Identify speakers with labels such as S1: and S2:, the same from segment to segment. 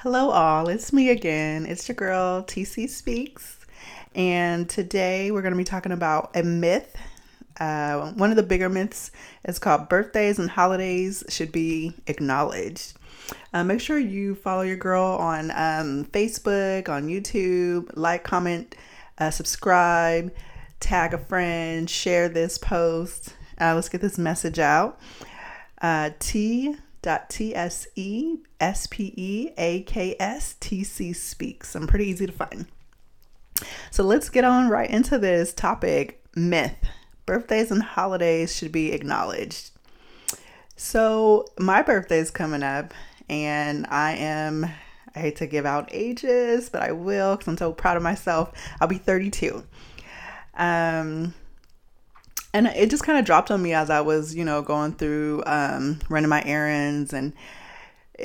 S1: Hello, all. It's me again. It's your girl, TC Speaks. And today we're going to be talking about a myth. Uh, one of the bigger myths is called birthdays and holidays should be acknowledged. Uh, make sure you follow your girl on um, Facebook, on YouTube, like, comment, uh, subscribe, tag a friend, share this post. Uh, let's get this message out. Uh, T speaks. I'm pretty easy to find. So let's get on right into this topic myth. Birthdays and holidays should be acknowledged. So my birthday is coming up and I am I hate to give out ages, but I will because I'm so proud of myself. I'll be 32. Um and it just kind of dropped on me as I was, you know, going through um, running my errands, and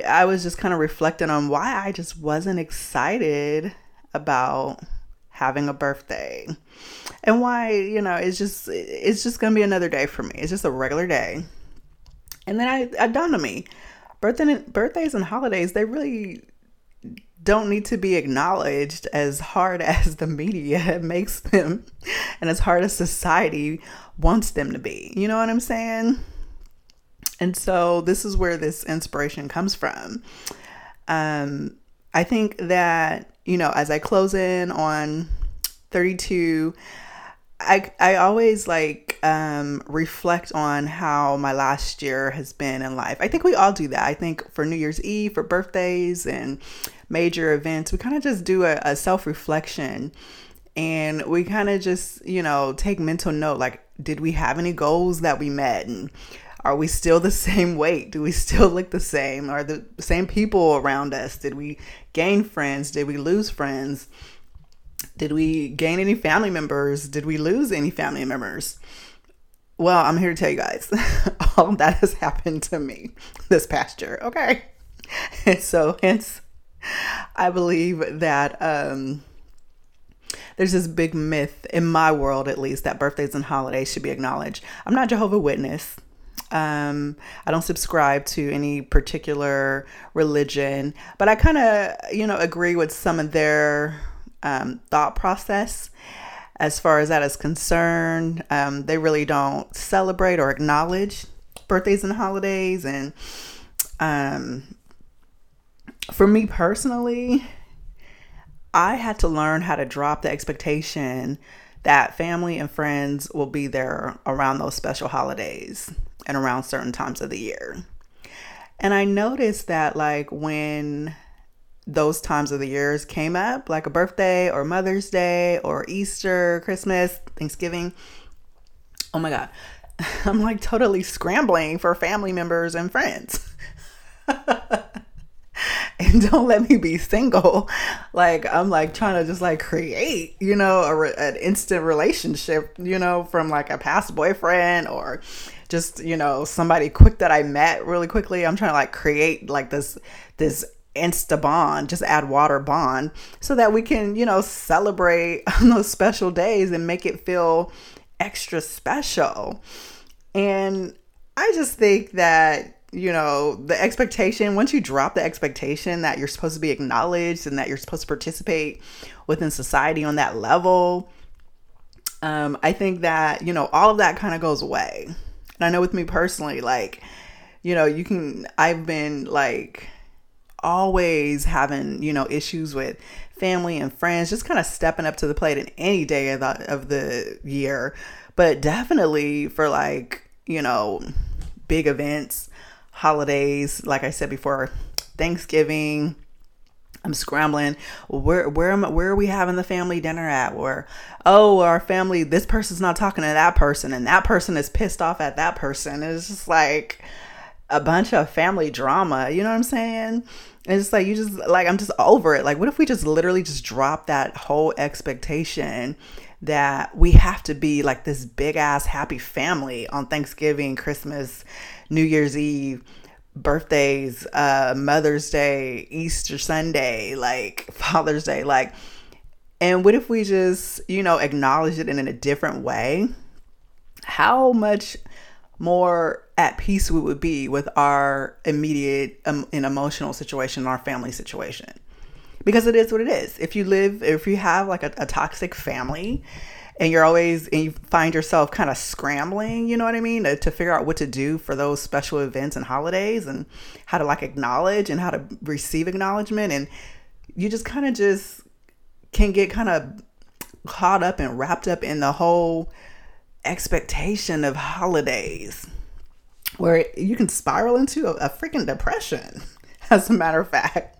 S1: I was just kind of reflecting on why I just wasn't excited about having a birthday, and why you know it's just it's just gonna be another day for me. It's just a regular day, and then I, it dawned on me, birthday birthdays and holidays they really don't need to be acknowledged as hard as the media makes them and as hard as society wants them to be. You know what I'm saying? And so this is where this inspiration comes from. Um, I think that, you know, as I close in on 32, I, I always like um, reflect on how my last year has been in life. I think we all do that. I think for New Year's Eve, for birthdays and major events, we kind of just do a, a self reflection and we kind of just, you know, take mental note like, did we have any goals that we met? And are we still the same weight? Do we still look the same? Are the same people around us? Did we gain friends? Did we lose friends? Did we gain any family members? Did we lose any family members? Well, I'm here to tell you guys, all that has happened to me this past year. Okay. And so, hence, I believe that um, there's this big myth in my world, at least, that birthdays and holidays should be acknowledged. I'm not Jehovah Witness. Um, I don't subscribe to any particular religion, but I kind of, you know, agree with some of their um, thought process as far as that is concerned. Um, they really don't celebrate or acknowledge birthdays and holidays. And um, for me personally, I had to learn how to drop the expectation that family and friends will be there around those special holidays and around certain times of the year. And I noticed that, like, when those times of the years came up, like a birthday or Mother's Day or Easter, Christmas, Thanksgiving. Oh my God. I'm like totally scrambling for family members and friends. and don't let me be single. Like I'm like trying to just like create, you know, a an instant relationship, you know, from like a past boyfriend or just, you know, somebody quick that I met really quickly. I'm trying to like create like this this insta bond, just add water bond so that we can, you know, celebrate those special days and make it feel extra special. And I just think that, you know, the expectation, once you drop the expectation that you're supposed to be acknowledged and that you're supposed to participate within society on that level, um, I think that, you know, all of that kind of goes away. And I know with me personally, like, you know, you can, I've been like, always having, you know, issues with family and friends, just kind of stepping up to the plate in any day of the, of the year. But definitely for like, you know, big events, holidays, like I said before, Thanksgiving, I'm scrambling. Where where am where are we having the family dinner at? Where oh our family this person's not talking to that person and that person is pissed off at that person. It's just like a bunch of family drama. You know what I'm saying? It's like you just like I'm just over it. Like what if we just literally just drop that whole expectation that we have to be like this big ass happy family on Thanksgiving, Christmas, New Year's Eve, birthdays, uh Mother's Day, Easter Sunday, like Father's Day, like and what if we just, you know, acknowledge it in a different way? How much more at peace we would be with our immediate um, and emotional situation, our family situation. Because it is what it is. If you live, if you have like a, a toxic family, and you're always and you find yourself kind of scrambling you know what i mean to, to, figure out what to do for those special events and holidays and how to like acknowledge and how to receive acknowledgement and you just kind of just can get kind of caught up and wrapped up in the whole expectation of holidays where you can spiral into a, a freaking depression as a matter of fact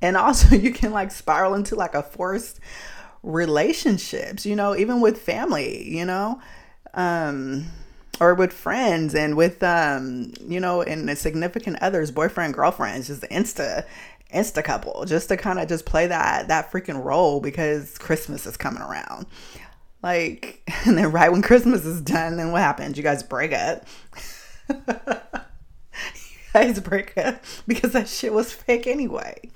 S1: and also you can like spiral into like a forced relationships, you know, even with family, you know, um, or with friends and with, um, you know, and significant others, boyfriend, girlfriends, just insta, insta couple, just to kind of just play that, that freaking role because Christmas is coming around. Like, and then right when Christmas is done, then what happens? You guys break up. you guys break up because that shit was fake anyway.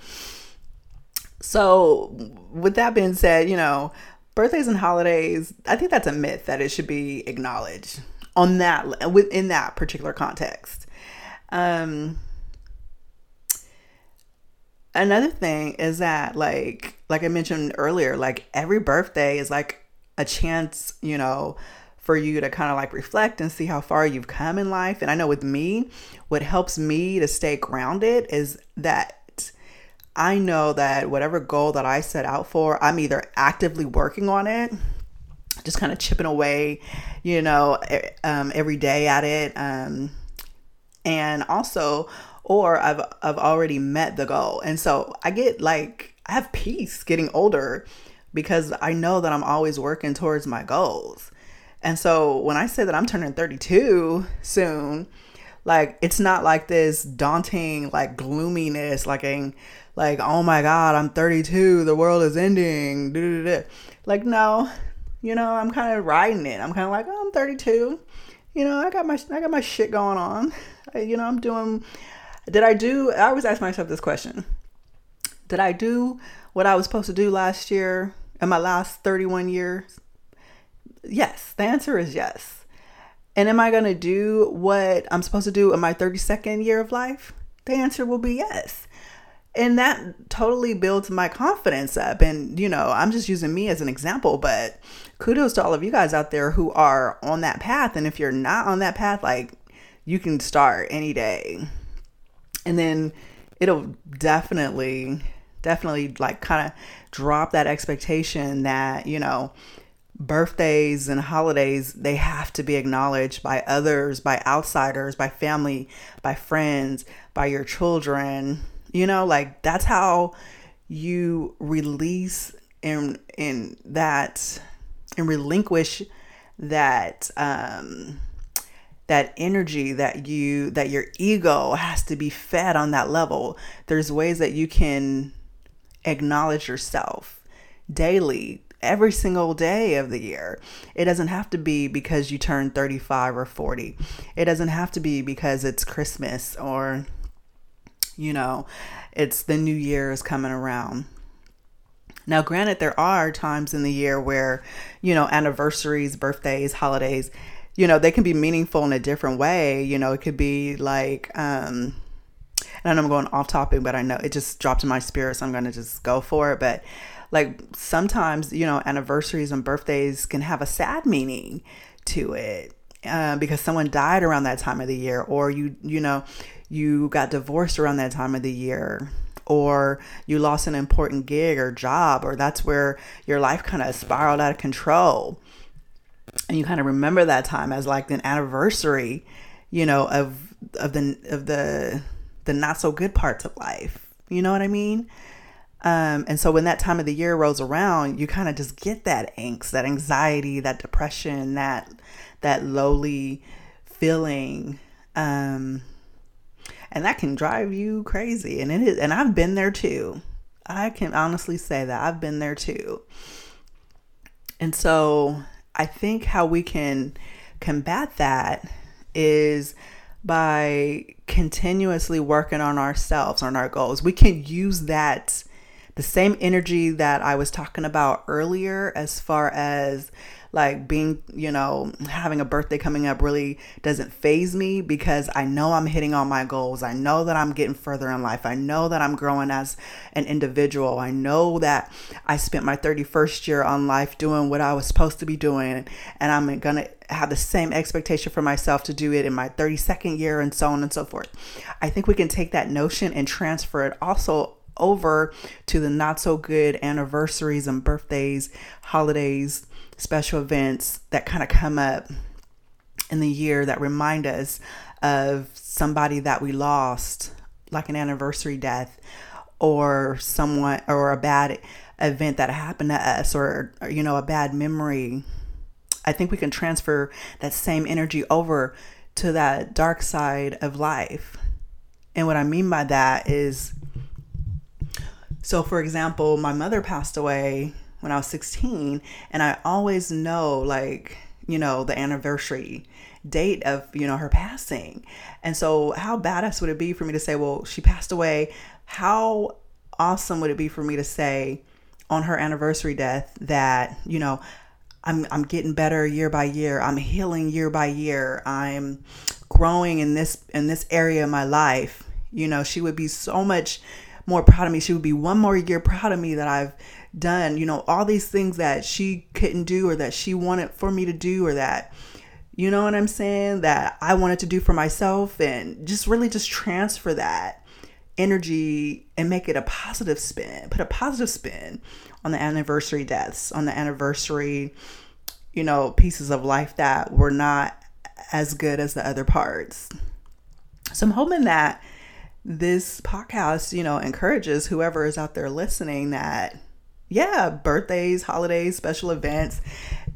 S1: So, with that being said, you know, birthdays and holidays, I think that's a myth that it should be acknowledged on that within that particular context. Um another thing is that like like I mentioned earlier, like every birthday is like a chance, you know, for you to kind of like reflect and see how far you've come in life. And I know with me, what helps me to stay grounded is that I know that whatever goal that I set out for, I'm either actively working on it, just kind of chipping away, you know, um, every day at it. Um, and also, or I've, I've already met the goal. And so I get like, I have peace getting older because I know that I'm always working towards my goals. And so when I say that I'm turning 32 soon, like it's not like this daunting like gloominess like like, oh my God, I'm 32, the world is ending. Like, no, you know, I'm kind of riding it. I'm kind of like, oh, I'm 32. You know, I got my I got my shit going on. I, you know, I'm doing. Did I do? I always ask myself this question: Did I do what I was supposed to do last year in my last 31 years? Yes, the answer is yes. And am I going to do what I'm supposed to do in my 32nd year of life? The answer will be yes and that totally builds my confidence up and you know i'm just using me as an example but kudos to all of you guys out there who are on that path and if you're not on that path like you can start any day and then it'll definitely definitely like kind of drop that expectation that you know birthdays and holidays they have to be acknowledged by others by outsiders by family by friends by your children. You know, like that's how you release and in that and relinquish that um that energy that you that your ego has to be fed on that level. There's ways that you can acknowledge yourself daily every single day of the year. It doesn't have to be because you turn 35 or 40. It doesn't have to be because it's Christmas or you know, it's the new year is coming around. Now, granted, there are times in the year where, you know, anniversaries, birthdays, holidays, you know, they can be meaningful in a different way. You know, it could be like, um, and I'm going off topic, but I know it just dropped in my spirit, so I'm going to just go for it. But like sometimes, you know, anniversaries and birthdays can have a sad meaning to it. Uh, because someone died around that time of the year, or you, you know, you got divorced around that time of the year or you lost an important gig or job or that's where your life kind of spiraled out of control and you kind of remember that time as like an anniversary you know of of the of the the not so good parts of life you know what i mean um, and so when that time of the year rolls around you kind of just get that angst that anxiety that depression that that lowly feeling um, and that can drive you crazy and it is and I've been there too. I can honestly say that I've been there too. And so I think how we can combat that is by continuously working on ourselves, on our goals. We can use that the same energy that I was talking about earlier as far as like being, you know, having a birthday coming up really doesn't faze me because I know I'm hitting all my goals. I know that I'm getting further in life. I know that I'm growing as an individual. I know that I spent my 31st year on life doing what I was supposed to be doing and I'm going to have the same expectation for myself to do it in my 32nd year and so on and so forth. I think we can take that notion and transfer it also over to the not so good anniversaries and birthdays, holidays, special events that kind of come up in the year that remind us of somebody that we lost, like an anniversary death or someone or a bad event that happened to us or, or you know a bad memory I think we can transfer that same energy over to that dark side of life. And what I mean by that is so, for example, my mother passed away when I was 16, and I always know, like, you know, the anniversary date of, you know, her passing. And so, how badass would it be for me to say, well, she passed away? How awesome would it be for me to say on her anniversary death that, you know, I'm I'm getting better year by year. I'm healing year by year. I'm growing in this in this area of my life. You know, she would be so much more proud of me. She would be one more year proud of me that I've done, you know, all these things that she couldn't do or that she wanted for me to do or that you know what I'm saying, that I wanted to do for myself and just really just transfer that energy and make it a positive spin, put a positive spin on the anniversary deaths, on the anniversary, you know, pieces of life that were not as good as the other parts. So I'm hoping that this podcast, you know, encourages whoever is out there listening that, yeah, birthdays, holidays, special events,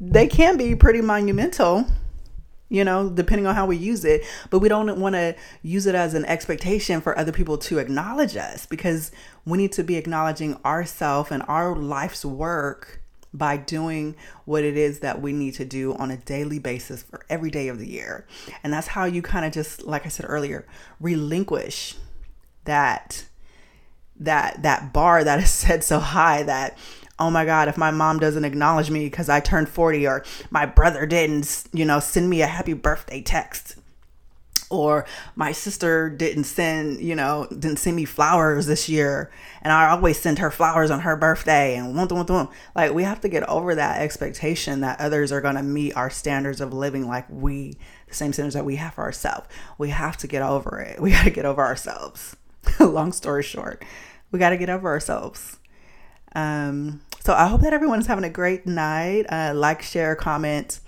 S1: they can be pretty monumental you know, depending on how we use it. But we don't want to use it as an expectation for other people to acknowledge us because we need to be acknowledging ourselves and our life's work by doing what it is that we need to do on a daily basis for every day of the year. And that's how you kind of just like I said earlier, relinquish that that that bar that is set so high that oh my God, if my mom doesn't acknowledge me because I turned 40 or my brother didn't, you know, send me a happy birthday text or my sister didn't send, you know, didn't send me flowers this year and I always send her flowers on her birthday and one, one, one. Like we have to get over that expectation that others are going to meet our standards of living like we, the same standards that we have for ourselves. We have to get over it. We got to get over ourselves. Long story short, we got to get over ourselves. Um, so I hope that everyone's having a great night. Uh, like, share, comment,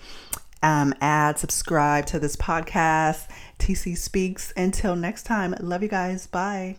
S1: um, add, subscribe to this podcast. TC Speaks. Until next time, love you guys. Bye.